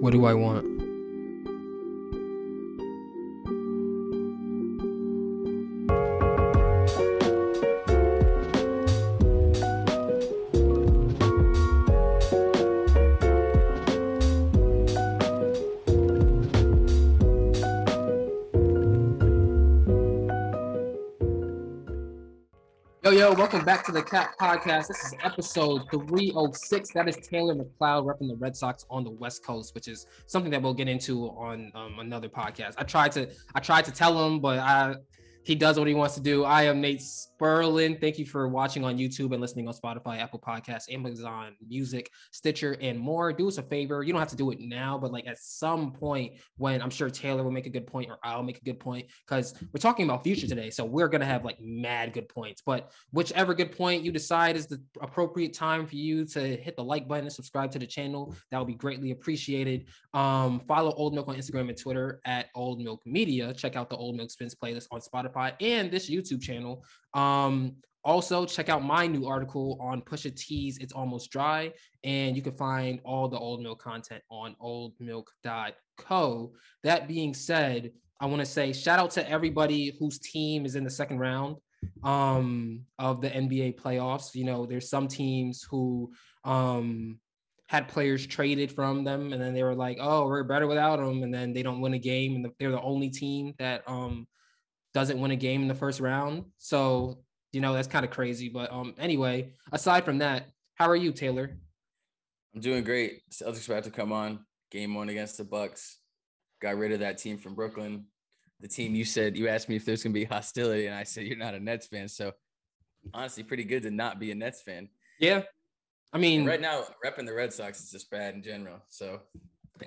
What do I want? Welcome back to the Cap Podcast. This is episode 306. That is Taylor McLeod repping the Red Sox on the West Coast, which is something that we'll get into on um, another podcast. I tried to I tried to tell him, but I he does what he wants to do. I am Nate Sperlin. Thank you for watching on YouTube and listening on Spotify, Apple Podcasts, Amazon Music, Stitcher, and more. Do us a favor. You don't have to do it now, but like at some point when I'm sure Taylor will make a good point or I'll make a good point because we're talking about future today. So we're gonna have like mad good points. But whichever good point you decide is the appropriate time for you to hit the like button and subscribe to the channel, that would be greatly appreciated. Um, follow Old Milk on Instagram and Twitter at Old Milk Media. Check out the Old Milk Spins playlist on Spotify and this YouTube channel. Um, also, check out my new article on Pusha T's It's Almost Dry, and you can find all the Old Milk content on oldmilk.co. That being said, I want to say shout out to everybody whose team is in the second round um, of the NBA playoffs. You know, there's some teams who um, had players traded from them, and then they were like, "Oh, we're better without them," and then they don't win a game, and they're the only team that um, doesn't win a game in the first round. So, you know, that's kind of crazy. But um, anyway, aside from that, how are you, Taylor? I'm doing great. Celtics about to come on. Game one against the Bucks. Got rid of that team from Brooklyn. The team you said you asked me if there's gonna be hostility, and I said you're not a Nets fan. So honestly, pretty good to not be a Nets fan. Yeah. I mean, right now, repping the Red Sox is just bad in general. So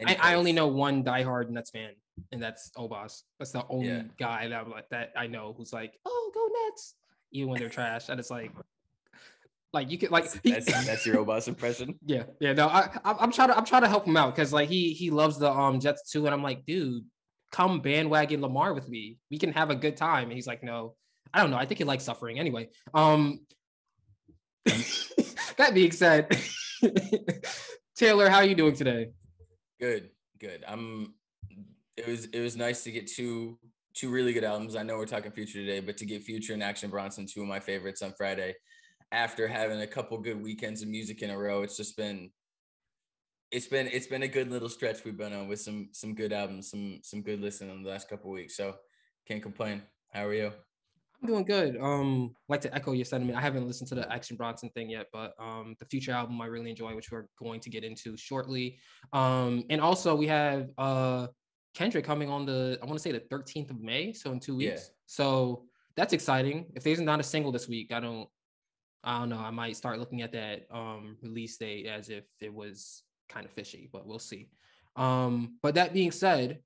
I, I, only know one diehard Nets fan, and that's Obas. That's the only yeah. guy that like that I know who's like, "Oh, go Nets!" Even when they're trash, and it's like, like you could like that's, that's your Obas impression. Yeah, yeah. No, I I'm trying to I'm trying to help him out because like he he loves the um Jets too, and I'm like, dude, come bandwagon Lamar with me. We can have a good time. And he's like, no, I don't know. I think he likes suffering anyway. Um, that being said, Taylor, how are you doing today? Good, good. I'm. It was it was nice to get two two really good albums. I know we're talking Future today, but to get Future and Action Bronson, two of my favorites on Friday, after having a couple good weekends of music in a row, it's just been it's been it's been a good little stretch we've been on with some some good albums, some some good listening in the last couple weeks. So can't complain. How are you? I'm doing good. Um, like to echo your sentiment. I haven't listened to the Action Bronson thing yet, but um, the future album I really enjoy, which we're going to get into shortly. Um, and also we have uh Kendrick coming on the I want to say the 13th of May, so in two weeks. Yeah. So that's exciting. If there's not not a single this week, I don't I don't know. I might start looking at that um release date as if it was kind of fishy, but we'll see. Um, but that being said,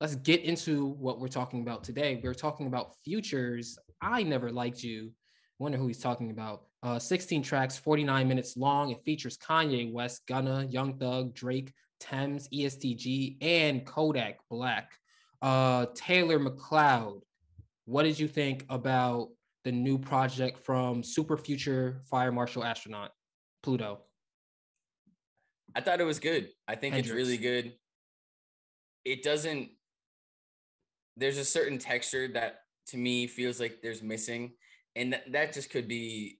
let's get into what we're talking about today. We're talking about futures. I never liked you. Wonder who he's talking about. Uh, 16 tracks, 49 minutes long. It features Kanye West, Gunna, Young Thug, Drake, Tems, EST Gee, and Kodak Black. Uh, Taylor McLeod, what did you think about the new project from Super Future Fire Marshal Astronaut, Pluto? I thought it was good. I think Hendrix. it's really good. It doesn't there's a certain texture that to me feels like there's missing and that, that just could be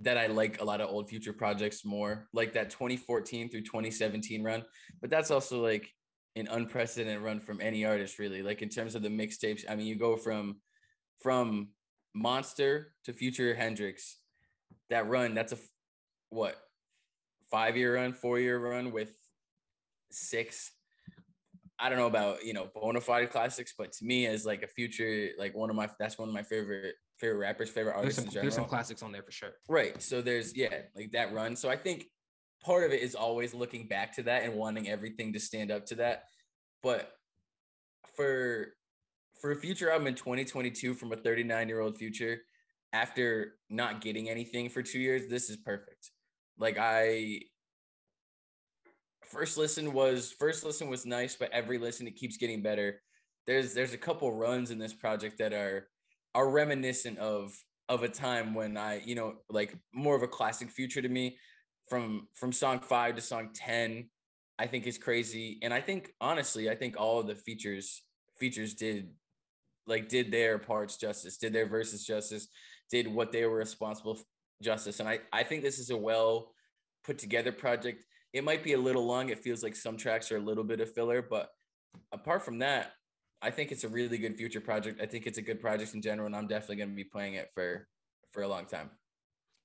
that I like a lot of old future projects more, like that 2014 through 2017 run. But that's also like an unprecedented run from any artist, really. Like in terms of the mixtapes, I mean, you go from from Monster to Future Hendrix. That run, that's a what five year run, four year run with six I don't know about you know bona fide classics, but to me, as like a future, like one of my that's one of my favorite favorite rappers, favorite artists. There's some, there's some classics on there for sure. Right. So there's yeah, like that run. So I think part of it is always looking back to that and wanting everything to stand up to that. But for for a future album in 2022 from a 39 year old future, after not getting anything for two years, this is perfect. Like I first listen was first listen was nice, but every listen it keeps getting better. There's there's a couple runs in this project that are are reminiscent of of a time when I, you know, like more of a classic future to me. From from song five to song 10, I think is crazy. And I think honestly, I think all of the features features did like did their parts justice, did their verses justice, did what they were responsible justice. And I, I think this is a well put together project. It might be a little long. It feels like some tracks are a little bit of filler, but apart from that, I think it's a really good future project. I think it's a good project in general, and I'm definitely going to be playing it for for a long time.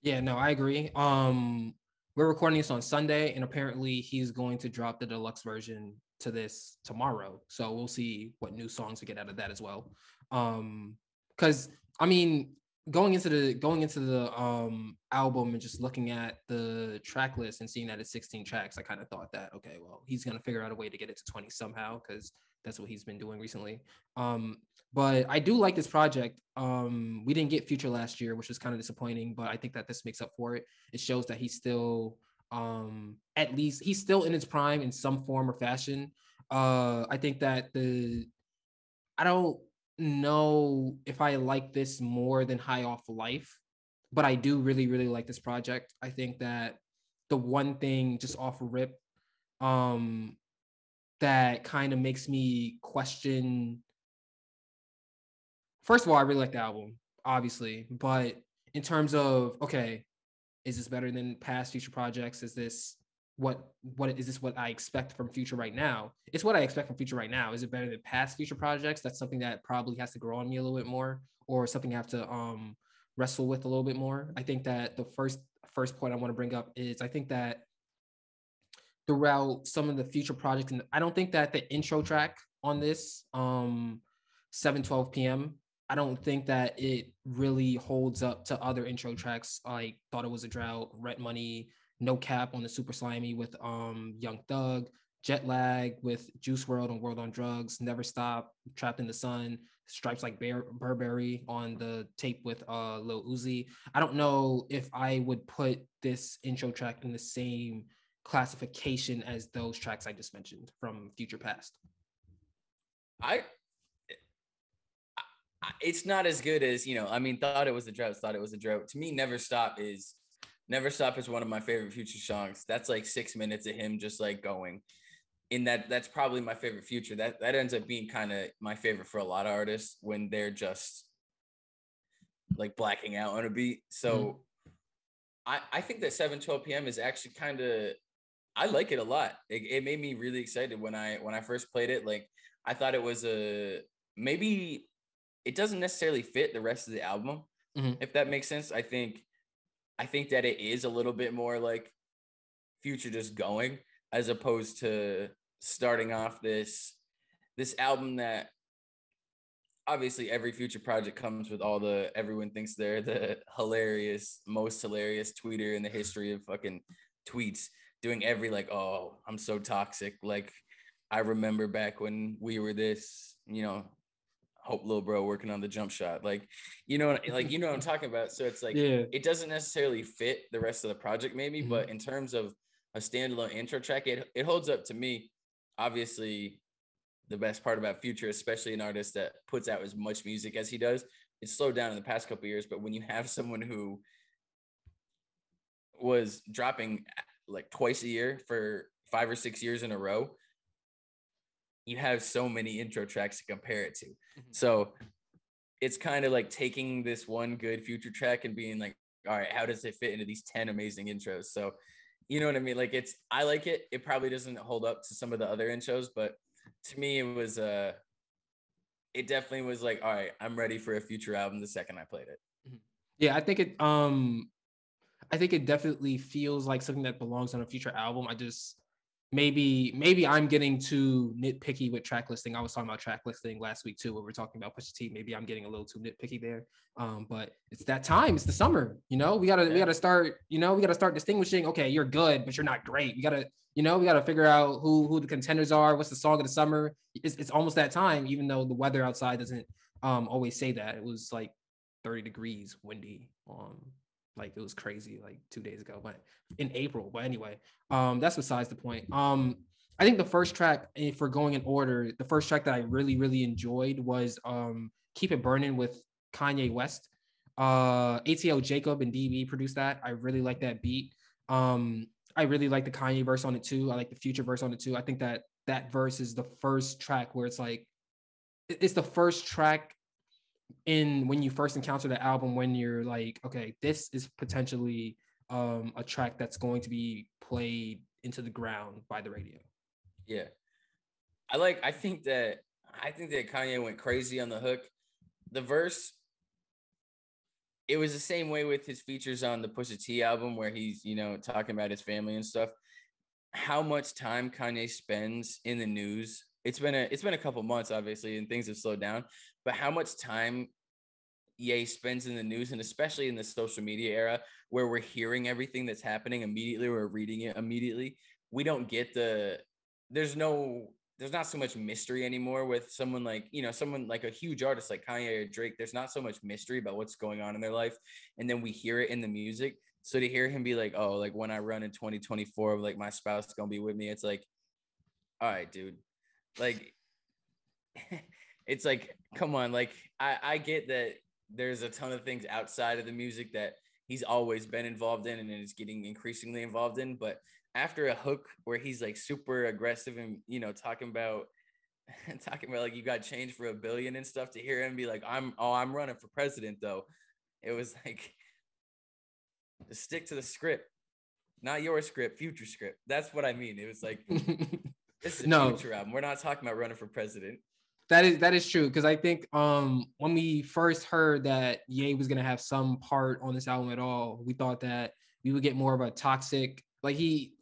Yeah, no, I agree. Um, we're recording this on Sunday, and apparently he's going to drop the deluxe version to this tomorrow. So we'll see what new songs we get out of that as well. Um, because I mean, going into the going into the um album and just looking at the track list and seeing that it's 16 tracks, I kind of thought that okay, well, he's gonna figure out a way to get it to 20 somehow because that's what he's been doing recently. Um, but I do like this project. Um, we didn't get Future last year, which was kind of disappointing, but I think that this makes up for it. It shows that he's still um at least he's still in his prime in some form or fashion. Uh I think that the I don't know if I like this more than High Off Life, but I do really, really like this project. I think that the one thing just off rip um that kind of makes me question first of all, I really like the album, obviously, but in terms of okay, is this better than past future projects? Is this what what is this what I expect from future right now? It's what I expect from future right now. Is it better than past future projects? That's something that probably has to grow on me a little bit more, or something I have to um wrestle with a little bit more. I think that the first first point I want to bring up is I think that throughout some of the future projects, and I don't think that the intro track on this um 7 12 p.m I don't think that it really holds up to other intro tracks like Thought It Was a Drought, Rent Money, No Cap on the Super Slimey with um Young Thug, Jet Lag with Juice WRLD and WRLD on Drugs, Never Stop, Trapped in the Sun, Stripes like Bear, Burberry on the tape with uh Lil Uzi. I don't know if I would put this intro track in the same classification as those tracks I just mentioned from Future Past. I it's not as good as you know. I mean, thought it was a drought. Thought it was a drought. To me, Never Stop is Never Stop is one of my favorite Future songs. That's like six minutes of him just like going. In that, that's probably my favorite Future. That that ends up being kind of my favorite for a lot of artists when they're just like blacking out on a beat. So mm-hmm. I I think that 7 12 p.m. is actually kind of I like it a lot. It, it made me really excited when I when I first played it. Like I thought it was a maybe it doesn't necessarily fit the rest of the album, mm-hmm. if that makes sense. I think I think that it is a little bit more like future just going as opposed to starting off this this album that obviously every future project comes with all the everyone thinks they're the hilarious most hilarious tweeter in the history of fucking tweets doing every like oh i'm so toxic. Like i remember back when we were this you know Hope little bro working on the jump shot. Like, you know, like you know what I'm talking about. So it's like yeah. it doesn't necessarily fit the rest of the project, maybe, mm-hmm. but in terms of a standalone intro track, it it holds up to me. Obviously, the best part about Future, especially an artist that puts out as much music as he does, it's slowed down in the past couple years. But when you have someone who was dropping like twice a year for five or six years in a row, you have so many intro tracks to compare it to. Mm-hmm. So it's kind of like taking this one good future track and being like, all right, how does it fit into these 10 amazing intros? So, you know what I mean? Like it's, I like it. It probably doesn't hold up to some of the other intros, but to me, it was, uh, it definitely was like, all right, I'm ready for a future album the second I played it. Mm-hmm. Yeah, I think it, um, I think it definitely feels like something that belongs on a future album. I just, maybe maybe I'm getting too nitpicky with track listing. I was talking about track listing last week too, when we are talking about Pusha T. Maybe I'm getting a little too nitpicky there. Um, but it's that time. It's the summer. You know, we gotta yeah. we gotta start. You know, we gotta start distinguishing. Okay, you're good, but you're not great. We gotta you know we gotta figure out who who the contenders are. What's the song of the summer? It's, it's almost that time, even though the weather outside doesn't um always say that. It was like 30 degrees, windy. Um, like it was crazy like two days ago, but in April. But anyway, um, that's besides the point. Um, I think the first track, for going in order, the first track that I really, really enjoyed was um Keep It Burning with Kanye West. Uh ATL Jacob and DB produced that. I really like that beat. Um, I really like the Kanye verse on it too. I like the Future verse on it too. I think that that verse is the first track where it's like it's the first track in when you first encounter the album when you're like okay this is potentially um a track that's going to be played into the ground by the radio. Yeah. I like i think that i think that kanye went crazy on the hook. The verse it was the same way with his features on the Pusha T album where he's, you know, talking about his family and stuff. How much time Kanye spends in the news it's been a it's been a couple months obviously and things have slowed down but how much time Ye spends in the news and especially in the social media era where we're hearing everything that's happening immediately we're reading it immediately we don't get the there's no there's not so much mystery anymore with someone like you know someone like a huge artist like Kanye or Drake there's not so much mystery about what's going on in their life and then we hear it in the music. So to hear him be like oh like when I run in 2024 like my spouse going to be with me it's like all right dude like it's like come on like i i get that there's a ton of things outside of the music that he's always been involved in and is getting increasingly involved in but after a hook where he's like super aggressive and you know talking about talking about like you got change for a billion and stuff to hear him be like i'm oh i'm running for president though it was like stick to the script not your script future script. That's what i mean. It was like This is a no. future album. We're not talking about running for president. That is that is true because I think um when we first heard that Ye was gonna have some part on this album at all, we thought that we would get more of a toxic like he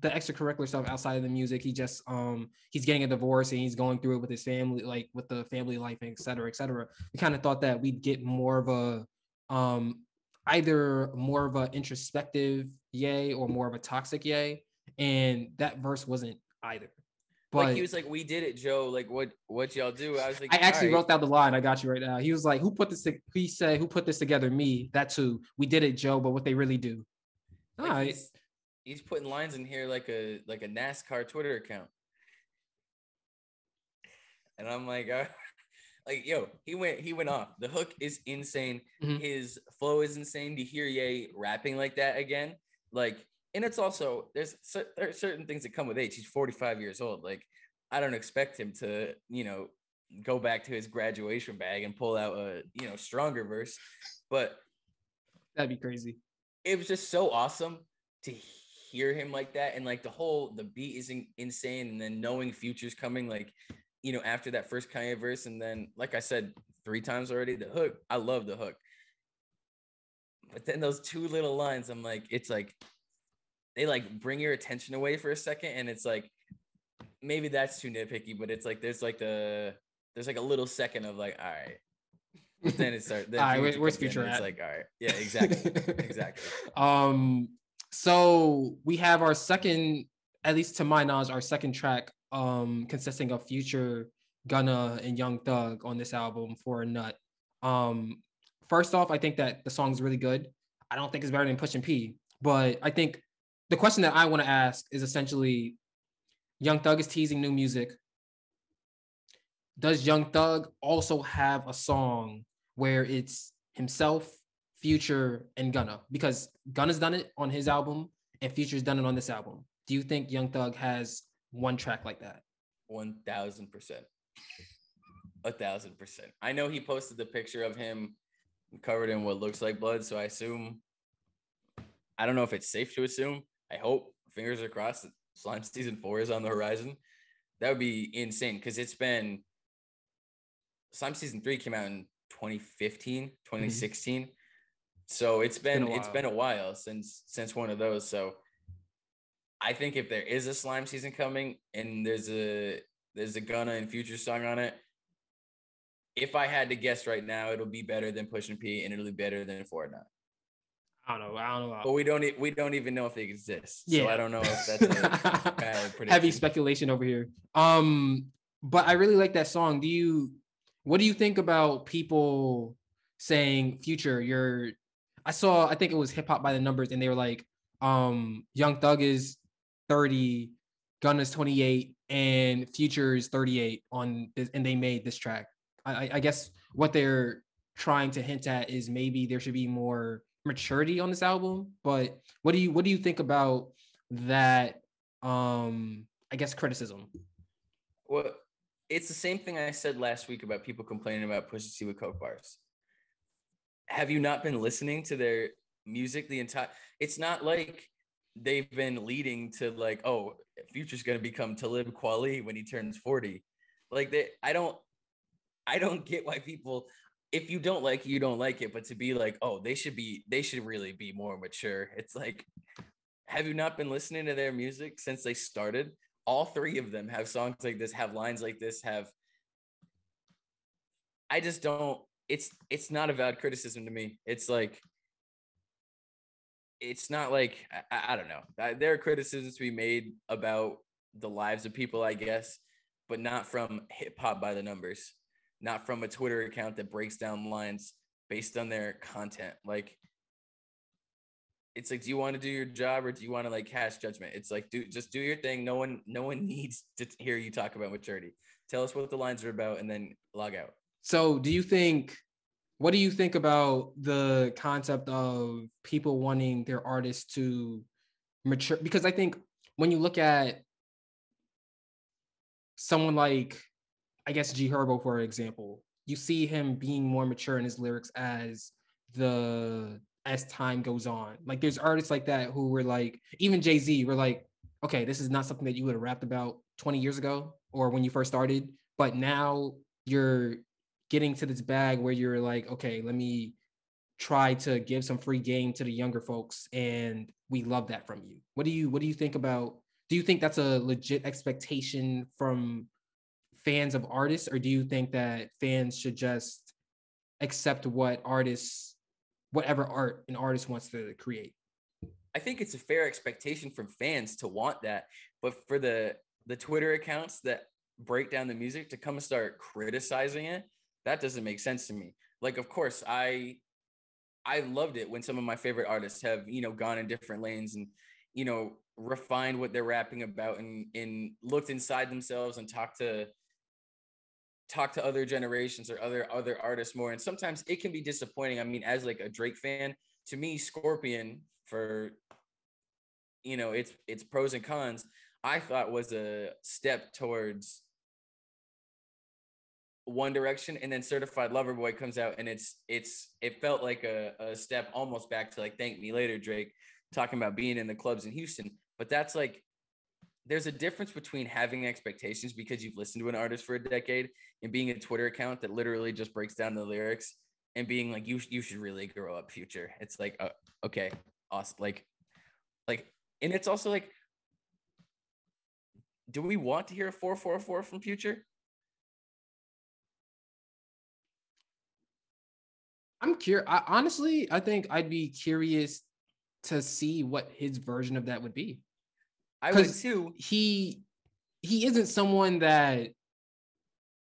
the extracurricular stuff outside of the music. He just um he's getting a divorce and he's going through it with his family, like with the family life, et cetera, et cetera. We kind of thought that we'd get more of a um either more of a introspective Ye or more of a toxic Ye, and that verse wasn't either. But like he was like, "We did it, Joe. Like, what what y'all do?" I was like, "I actually right. wrote down the line. I got you right now." He was like, "Who put this? To-? He said, "Who put this together? Me. That's who. We did it, Joe. But what they really do." Like All right. He's, he's putting lines in here like a like a NASCAR Twitter account, and I'm like, uh, like yo, he went he went off. The hook is insane. Mm-hmm. His flow is insane. To hear Ye rapping like that again, like and it's also there's there are certain things that come with age. He's 45 years old. Like I don't expect him to, you know, go back to his graduation bag and pull out a, you know, stronger verse. But that'd be crazy. It was just so awesome to hear him like that and like the whole the beat is in, insane and then knowing futures coming like you know after that first Kanye verse and then like I said three times already the hook I love the hook but then those two little lines I'm like it's like they like bring your attention away for a second and it's like maybe that's too nitpicky but it's like there's like the there's like a little second of like all right. But then it starts all right where's future at? it's like all right. Yeah exactly exactly. Um so we have our second at least to my knowledge our second track um consisting of future gunna and young thug on this album for a nut. Um first off i think that the song's really good. I don't think it's better than pushing p but i think the question that I want to ask is essentially Young Thug is teasing new music. Does Young Thug also have a song where it's himself, Future, and Gunna? Because Gunna's done it on his album and Future's done it on this album. Do you think Young Thug has one track like that? One thousand percent. A thousand percent. I know he posted the picture of him covered in what looks like blood, so I assume I don't know if it's safe to assume, I hope fingers are crossed that slime season four is on the horizon. That would be insane because it's been slime season three came out in 2015, 2016. Mm-hmm. So it's been, it's been, it's been a while since since one of those. So I think if there is a slime season coming and there's a there's a Gunna and Future song on it, if I had to guess right now, it'll be better than Pushing P and it'll be better than Fortnite. I don't know. I don't know. But we don't. We don't even know if they exist. Yeah. So I don't know if that's a heavy speculation over here. Um, but I really like that song. Do you? What do you think about people saying "Future"? You're. I saw. I think it was Hip Hop by the Numbers, and they were like, um, "Young Thug is 30, Gun is 28, and Future is 38 on this, and they made this track. I, I guess what they're trying to hint at is maybe there should be more maturity on this album. But what do you what do you think about that um I guess criticism? Well, it's the same thing I said last week about people complaining about Pusha T with Coke bars. Have you not been listening to their music the entire? It's not like they've been leading to like, oh, Future's gonna become Talib Kweli when he turns forty. Like they, I don't, I don't get why people. If you don't like it, you don't like it. But to be like, oh, they should be, they should really be more mature. It's like, have you not been listening to their music since they started? all three of them have songs like this, have lines like this, have I just don't it's it's not a valid criticism to me. It's like it's not like I, I don't know. There are criticisms to be made about the lives of people, I guess, but not from hip hop by the numbers, not from a Twitter account that breaks down lines based on their content. Like it's like do you want to do your job or do you want to like cast judgment? It's like do just do your thing. No one no one needs to hear you talk about maturity. Tell us what the lines are about and then log out. So do you think what do you think about the concept of people wanting their artists to mature? Because i think when you look at someone like i guess g herbo for example you see him being more mature in his lyrics as the as time goes on. Like there's artists like that who were like, even Jay Z, were like, okay, this is not something that you would have rapped about 20 years ago or when you first started, but now you're getting to this bag where you're like, okay, let me try to give some free game to the younger folks, and we love that from you. What do you what do you think about? Do you think that's a legit expectation from fans of artists, or do you think that fans should just accept what artists whatever art an artist wants to create. I think it's a fair expectation from fans to want that, but for the the Twitter accounts that break down the music to come and start criticizing it, that doesn't make sense to me. Like, of course, I I loved it when some of my favorite artists have you know gone in different lanes and you know refined what they're rapping about and and looked inside themselves and talked to talk to other generations or other other artists more and sometimes it can be disappointing. I mean as like a drake fan to me scorpion for you know it's it's pros and cons i thought was a step towards one direction and then certified lover boy comes out and it's it's it felt like a, a step almost back to like thank me later drake talking about being in the clubs in houston but that's like there's a difference between having expectations because you've listened to an artist for a decade and being a Twitter account that literally just breaks down the lyrics and being like, you, you should really grow up future. It's like, uh, okay, awesome. Like, like, and it's also like, do we want to hear a 444 from future? I'm curious. honestly, I think I'd be curious to see what his version of that would be. I would too. He he isn't someone that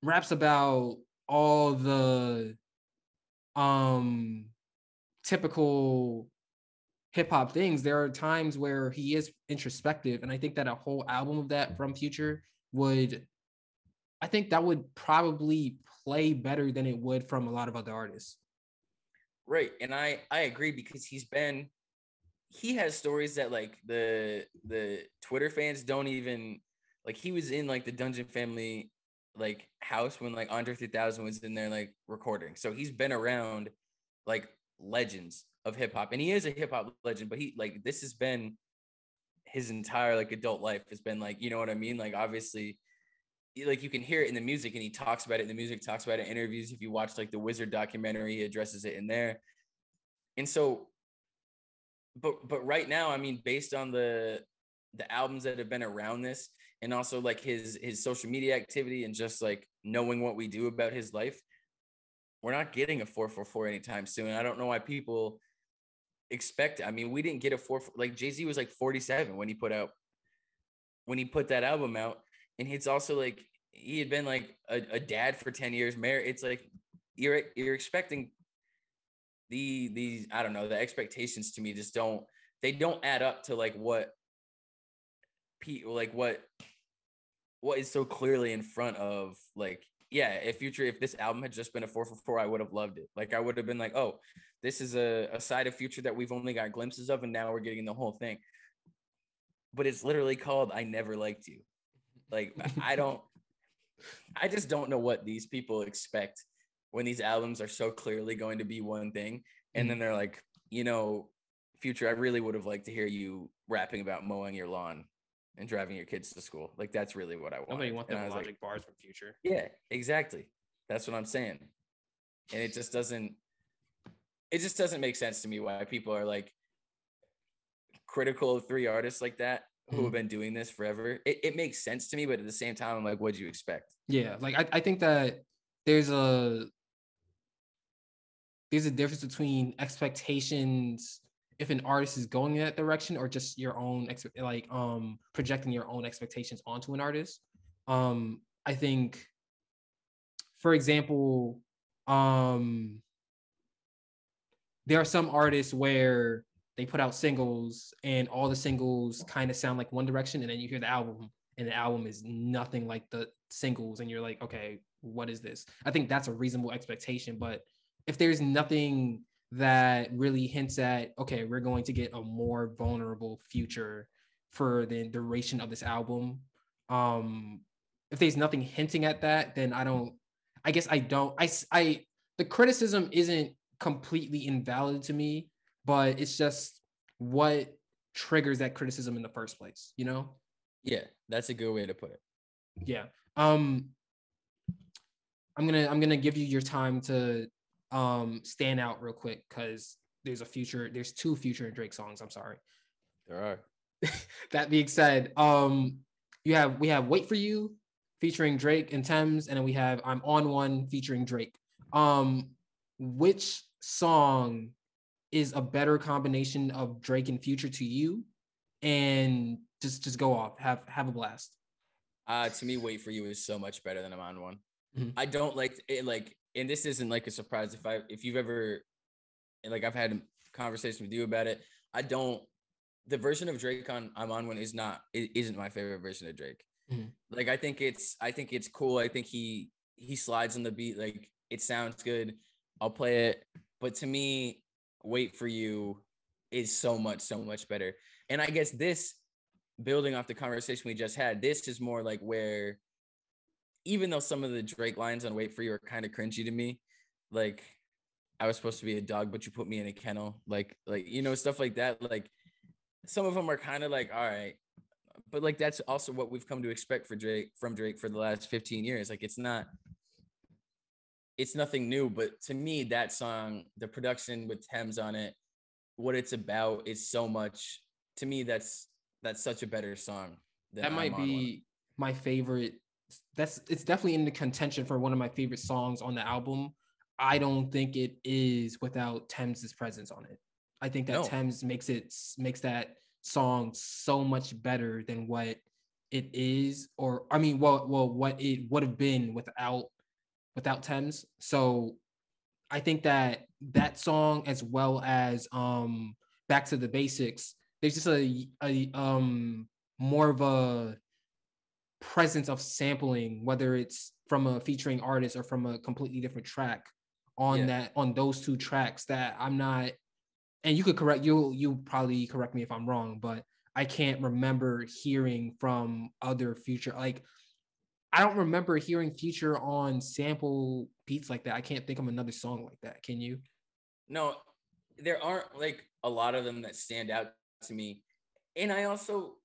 raps about all the um typical hip hop things. There are times where he is introspective, and I think that a whole album of that from Future would, I think that would probably play better than it would from a lot of other artists. Right, and I I agree because he's been he has stories that like the the Twitter fans don't even like. He was in like the Dungeon Family like house when like Andre 3000 was in there like recording. So he's been around like legends of hip hop, and he is a hip hop legend. But he like this has been his entire like adult life has been like you know what I mean. Like obviously, like you can hear it in the music, and he talks about it in the music. Talks about it in interviews. If you watch like the Wizard documentary, he addresses it in there. And so but but right now, I mean, based on the the albums that have been around this, and also like his his social media activity, and just like knowing what we do about his life, we're not getting a four four four anytime soon. I don't know why people expect. I mean, we didn't get a four like Jay Z was like forty seven when he put out when he put that album out, and it's also like he had been like a, a dad for ten years. Married, it's like you're you're expecting the these I don't know the expectations to me just don't they don't add up to like what people like what what is so clearly in front of like yeah if future if this album had just been a 4 for 4 i would have loved it like i would have been like oh this is a, a side of future that we've only got glimpses of and now we're getting the whole thing but it's literally called I Never Liked You. Like I don't I just don't know what these people expect when these albums are so clearly going to be one thing and then they're like, you know, future I really would have liked to hear you rapping about mowing your lawn and driving your kids to school. Like that's really what I want. Nobody want them logic like, bars from future. Yeah, exactly. That's what I'm saying. And it just doesn't it just doesn't make sense to me why people are like critical of three artists like that who have mm-hmm. been doing this forever. It, it makes sense to me, but at the same time, I'm like, what'd you expect? Yeah, like I, I think that there's a there's a difference between expectations if an artist is going in that direction or just your own like um projecting your own expectations onto an artist. Um, I think, for example, um, there are some artists where they put out singles and all the singles kind of sound like one direction and then you hear the album and the album is nothing like the singles and you're like okay what is this i think that's a reasonable expectation but if there's nothing that really hints at okay we're going to get a more vulnerable future for the duration of this album um if there's nothing hinting at that then i don't i guess i don't i i the criticism isn't completely invalid to me but it's just what triggers that criticism in the first place, you know? Yeah, that's a good way to put it. Yeah. Um I'm gonna I'm gonna give you your time to um stand out real quick because there's a future, there's two future and Drake songs. I'm sorry. There are. that being said, um you have we have Wait for You featuring Drake and Tems, and then we have I'm on one featuring Drake. Um which song is a better combination of Drake and Future to you, and just just go off, have have a blast. Uh to me, Wait for You is so much better than I'm on one. Mm-hmm. I don't like it like, and this isn't like a surprise if I if you've ever like I've had a conversation with you about it. I don't the version of Drake on I'm on one is not it isn't my favorite version of Drake. Mm-hmm. Like I think it's I think it's cool. I think he he slides on the beat like it sounds good. I'll play it. But to me, wait for you is so much so much better and i guess this building off the conversation we just had this is more like where even though some of the drake lines on wait for you are kind of cringy to me like i was supposed to be a dog but you put me in a kennel like like you know stuff like that like some of them are kind of like all right but like that's also what we've come to expect for drake from drake for the last 15 years like it's not it's nothing new, but to me, that song, the production with Tems on it, what it's about is so much. To me, that's that's such a better song. that might be one. my favorite. That's it's definitely in the contention for one of my favorite songs on the album. I don't think it is without Tems's presence on it. I think that no. Tems makes it makes that song so much better than what it is, or I mean, well, well, what it would have been without without Tems. So I think that that song, as well as um, Back to the Basics, there's just a, a um more of a presence of sampling, whether it's from a featuring artist or from a completely different track on yeah. that on those two tracks that I'm not and you could correct you you probably correct me if I'm wrong, but I can't remember hearing from other future like I don't remember hearing Future on sample beats like that. I can't think of another song like that. Can you? No, there aren't like a lot of them that stand out to me. And I also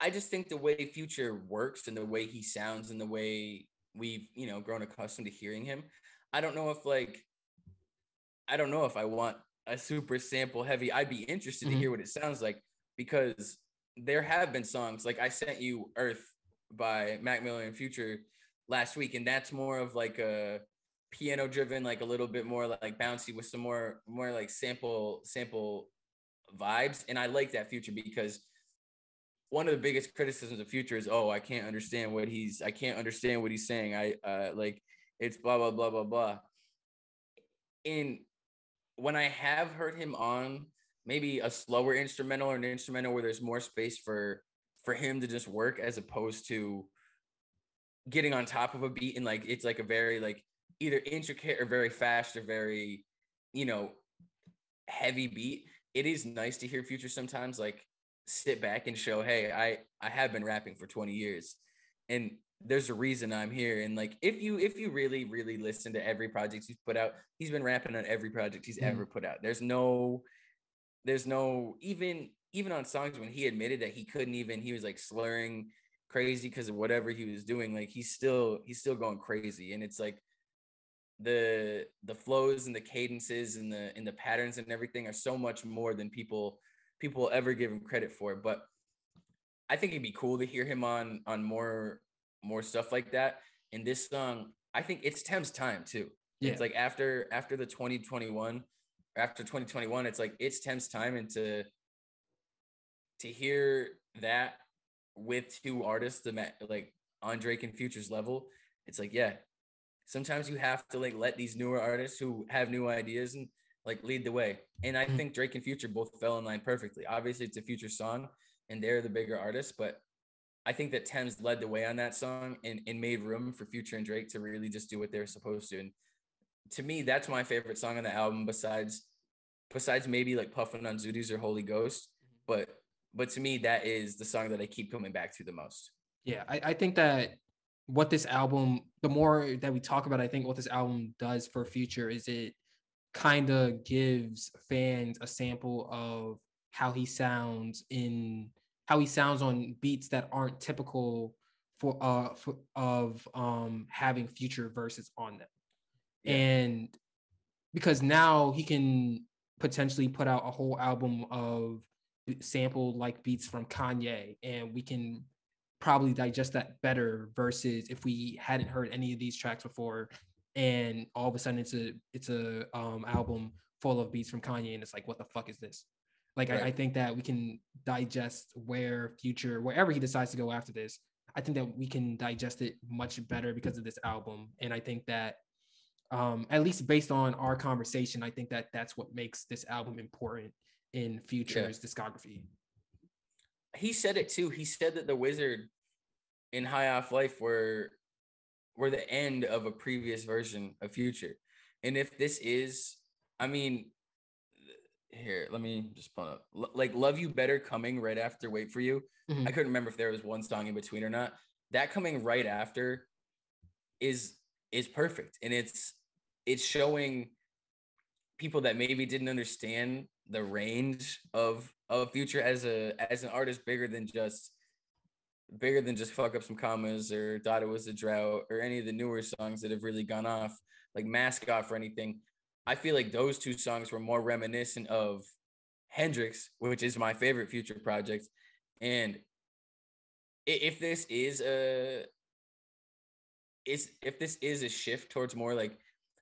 I just think the way Future works and the way he sounds and the way we've, you know, grown accustomed to hearing him. I don't know if like I don't know if I want a super sample heavy. I'd be interested mm-hmm. to hear what it sounds like because there have been songs like I sent you Earth by Mac Miller and Future last week, and that's more of like a piano driven, like a little bit more like bouncy with some more more like sample sample vibes. And I like that Future because one of the biggest criticisms of Future is, oh, I can't understand what he's I can't understand what he's saying. I uh like it's blah blah blah blah blah. And when I have heard him on maybe a slower instrumental or an instrumental where there's more space for for him to just work as opposed to getting on top of a beat and like it's like a very like either intricate or very fast or very you know heavy beat it is nice to hear future sometimes like sit back and show, hey, I I have been rapping for 20 years, and there's a reason I'm here. And like, if you if you really really listen to every project he's put out, he's been rapping on every project he's mm. ever put out. There's no, there's no even even on songs when he admitted that he couldn't even he was like slurring crazy because of whatever he was doing. Like he's still he's still going crazy, and it's like the the flows and the cadences and the and the patterns and everything are so much more than people people ever give him credit for. But I think it'd be cool to hear him on on more more stuff like that. In this song, I think it's Tems time too. Yeah. It's like after after the 2021, after 2021, it's like it's Tems time and to to hear that with two artists, the like on Drake and Future's level, it's like, yeah, sometimes you have to like let these newer artists who have new ideas and like lead the way. And I mm-hmm. think Drake and Future both fell in line perfectly. Obviously, it's a Future song and they're the bigger artists, but I think that Tems led the way on that song and, and made room for Future and Drake to really just do what they're supposed to. And to me, that's my favorite song on the album, besides besides maybe like Puffin on Zootiez or Holy Ghost. Mm-hmm. But but to me, that is the song that I keep coming back to the most. Yeah, I, I think that what this album, the more that we talk about, I think what this album does for future is it kind of gives fans a sample of how he sounds in how he sounds on beats that aren't typical for uh for, of um having future verses on them. Yeah. And because now he can potentially put out a whole album of sample like beats from Kanye and we can probably digest that better versus if we hadn't heard any of these tracks before and all of a sudden it's a it's a um album full of beats from Kanye and it's like what the fuck is this? Like right. I, I think that we can digest where future wherever he decides to go after this. I think that we can digest it much better because of this album and I think that um, at least based on our conversation, I think that that's what makes this album important in Future's yeah. discography. He said it too. He said that the Wizard in High Off Life were were the end of a previous version of Future. And if this is, I mean, here, let me just pull up. L- like Love You Better coming right after Wait for You. Mm-hmm. I couldn't remember if there was one song in between or not. That coming right after is is perfect. And it's it's showing people that maybe didn't understand the range of of future as a as an artist bigger than just bigger than just fuck up some commas or thought it was a drought or any of the newer songs that have really gone off like Mask Off or anything i feel like those two songs were more reminiscent of hendrix which is my favorite future project. And if this is a is if this is a shift towards more like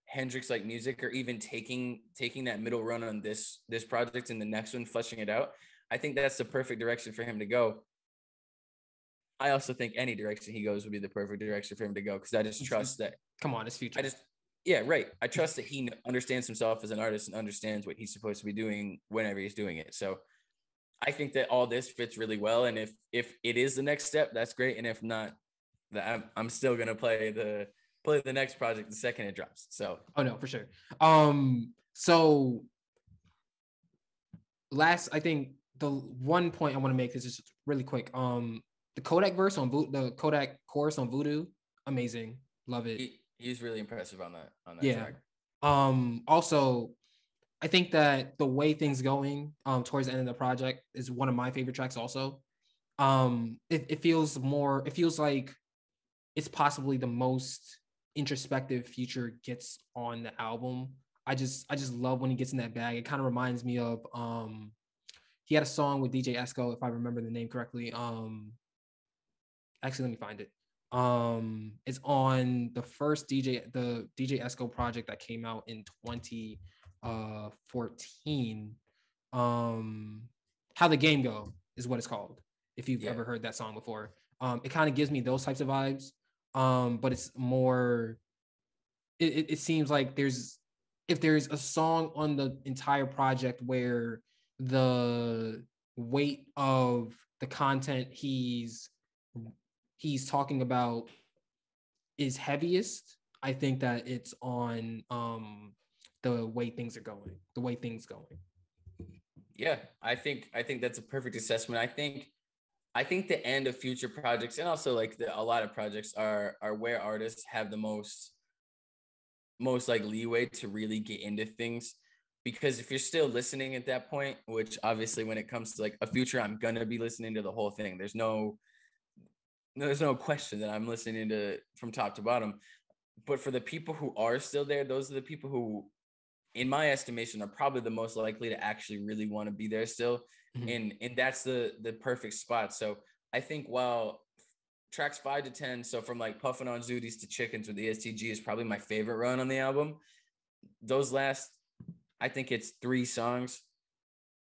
Hendrix like music or even taking taking that middle run on this this project and the next one fleshing it out i think that's the perfect direction for him to go i also think any direction he goes would be the perfect direction for him to go because i just trust that come on it's future i just yeah right i trust that he understands himself as an artist and understands what he's supposed to be doing whenever he's doing it so i think that all this fits really well and if if it is the next step that's great and if not that i'm, I'm still going to play the play the next project the second it drops. So oh no, for sure. Um, so last, I think the one point I want to make is just really quick. Um, the Kodak verse on Vo- the Kodak chorus on Voodoo, amazing, love it. He, he's really impressive on that on that yeah. track. Um, also, I think that the way things going um towards the end of the project is one of my favorite tracks. Also, um, it, it feels more. It feels like it's possibly the most introspective future gets on the album. I just I just love when he gets in that bag. It kind of reminds me of um he had a song with DJ Esco, if I remember the name correctly. Um actually let me find it. Um it's on the first DJ the DJ Esco project that came out in 2014. Uh, um How the Game Go is what it's called. If you've yeah. ever heard that song before. Um it kind of gives me those types of vibes um but it's more it, it seems like there's if there's a song on the entire project where the weight of the content he's he's talking about is heaviest i think that it's on um the way things are going the way things going. Yeah, I think I think that's a perfect assessment. I think I think the end of future projects and also like the, a lot of projects are are where artists have the most most like leeway to really get into things. Because if you're still listening at that point which obviously when it comes to like a future i'm gonna be listening to the whole thing. There's no there's no question that i'm listening to from top to bottom but for the people who are still there those are the people who in my estimation are probably the most likely to actually really want to be there still mm-hmm. and and that's the the perfect spot. So I think while tracks five to ten, so from like puffing on Zootiez to chickens with the EST Gee is probably my favorite run on the album. Those last, I think it's three songs.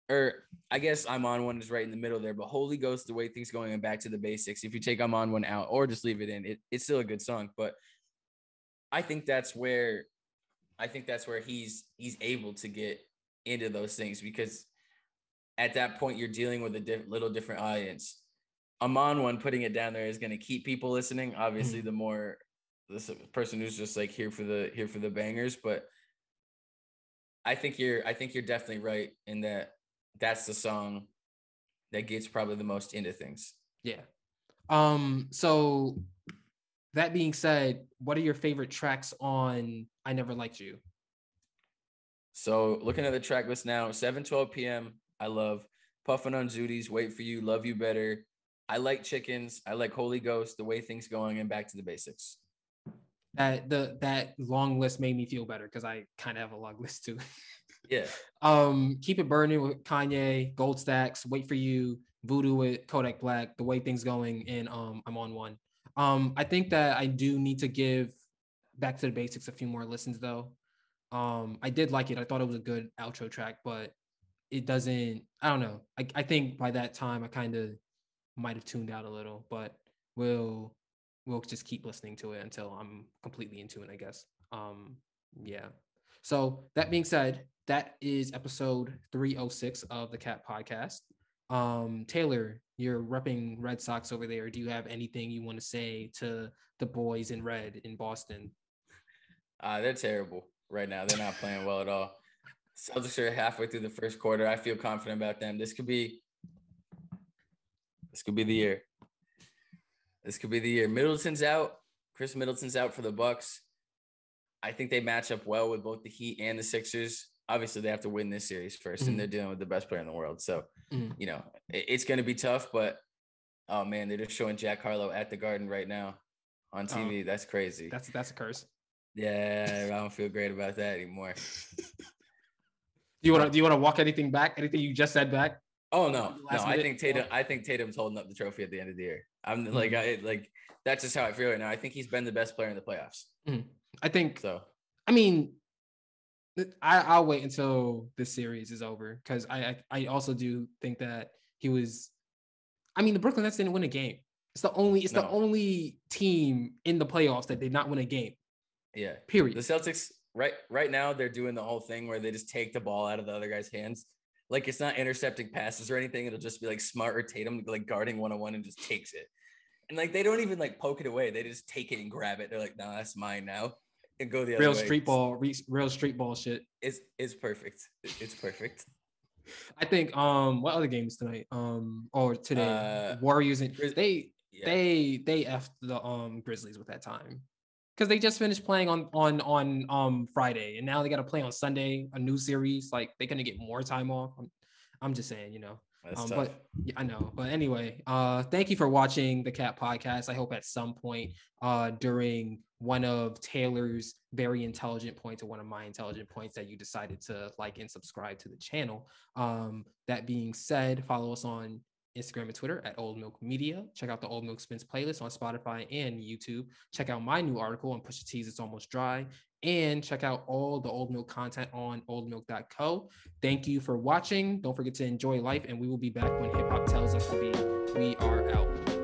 Or I guess I'm on one is right in the middle there, but Holy Ghost, the way things going and back to the basics. If you take I'm on one out or just leave it in, it, it's still a good song. But I think that's where I think that's where he's he's able to get into those things because at that point you're dealing with a diff- little different audience. I'm on one putting it down there is going to keep people listening. Obviously, mm-hmm. the more this person who's just like here for the here for the bangers, but I think you're I think you're definitely right in that that's the song that gets probably the most into things. Yeah. Um so that being said, what are your favorite tracks on I Never Liked You? So looking at the track list now, 7 12 p.m. I love Puffing on Zootiez, Wait for You, Love You Better. I like chickens. I like Holy Ghost, the way things going, and back to the basics. That the that long list made me feel better because I kind of have a long list too. Yeah. Um, keep it burning with Kanye, Gold Stacks, Wait for You, Voodoo with Kodak Black, the way things going, and um, I'm on one. Um, I think that I do need to give back to the basics a few more listens though. Um, I did like it. I thought it was a good outro track, but it doesn't i don't know i, I think by that time i kind of might have tuned out a little but we'll we'll just keep listening to it until i'm completely into it i guess um yeah so that being said that is episode 306 of the cat podcast um taylor you're repping red sox over there do you have anything you want to say to the boys in red in boston uh they're terrible right now they're not playing well at all Celtics are halfway through the first quarter. I feel confident about them. This could be this could be the year. This could be the year. Middleton's out. Khris Middleton's out for the Bucks. I think they match up well with both the Heat and the Sixers. Obviously, they have to win this series 1st mm-hmm. and they're dealing with the best player in the world. So, mm-hmm. you know, it, it's going to be tough. But oh man, they're just showing Jack Harlow at the Garden right now on TV. Oh, that's crazy. That's that's a curse. Yeah, I don't feel great about that anymore. Do you want to do you want to walk anything back? Anything you just said back? Oh no, no. I think Tatum. I think Tatum's holding up the trophy at the end of the year. I'm mm-hmm. like, I like that's just how I feel right now. I think he's been the best player in the playoffs. Mm-hmm. I think so. I mean, I, I'll wait until this series is over because I, I I also do think that he was. I mean, the Brooklyn Nets didn't win a game. It's the only it's no. the only team in the playoffs that did not win a game. Yeah. Period. The Celtics right right now they're doing the whole thing where they just take the ball out of the other guy's hands. Like it's not intercepting passes or anything. It'll just be like smart or Tatum like guarding one on one and just takes it. And like they don't even like poke it away. They just take it and grab it. They're like, no, nah, that's mine now. And go the real way. street ball, real street ball shit. It's it's perfect. It's perfect. I think um what other games tonight? Um or today uh, Warriors and they yeah. they they f the um Grizzlies with that time because they just finished playing on on on um Friday and now they got to play on Sunday a new series. Like they're gonna get more time off. I'm, I'm just saying, you know. Um, but yeah, I know. But anyway, uh, thank you for watching the Cat Podcast. I hope at some point uh, during one of Taylor's very intelligent points or one of my intelligent points that you decided to like and subscribe to the channel. Um, that being said, follow us on Instagram and Twitter at Old Milk Media. Check out the Old Milk Spins playlist on Spotify and YouTube. Check out my new article on Pusha T's It's Almost Dry. And check out all the Old Milk content on oldmilk.co. Thank you for watching. Don't forget to enjoy life, and we will be back when hip hop tells us to be. We are out.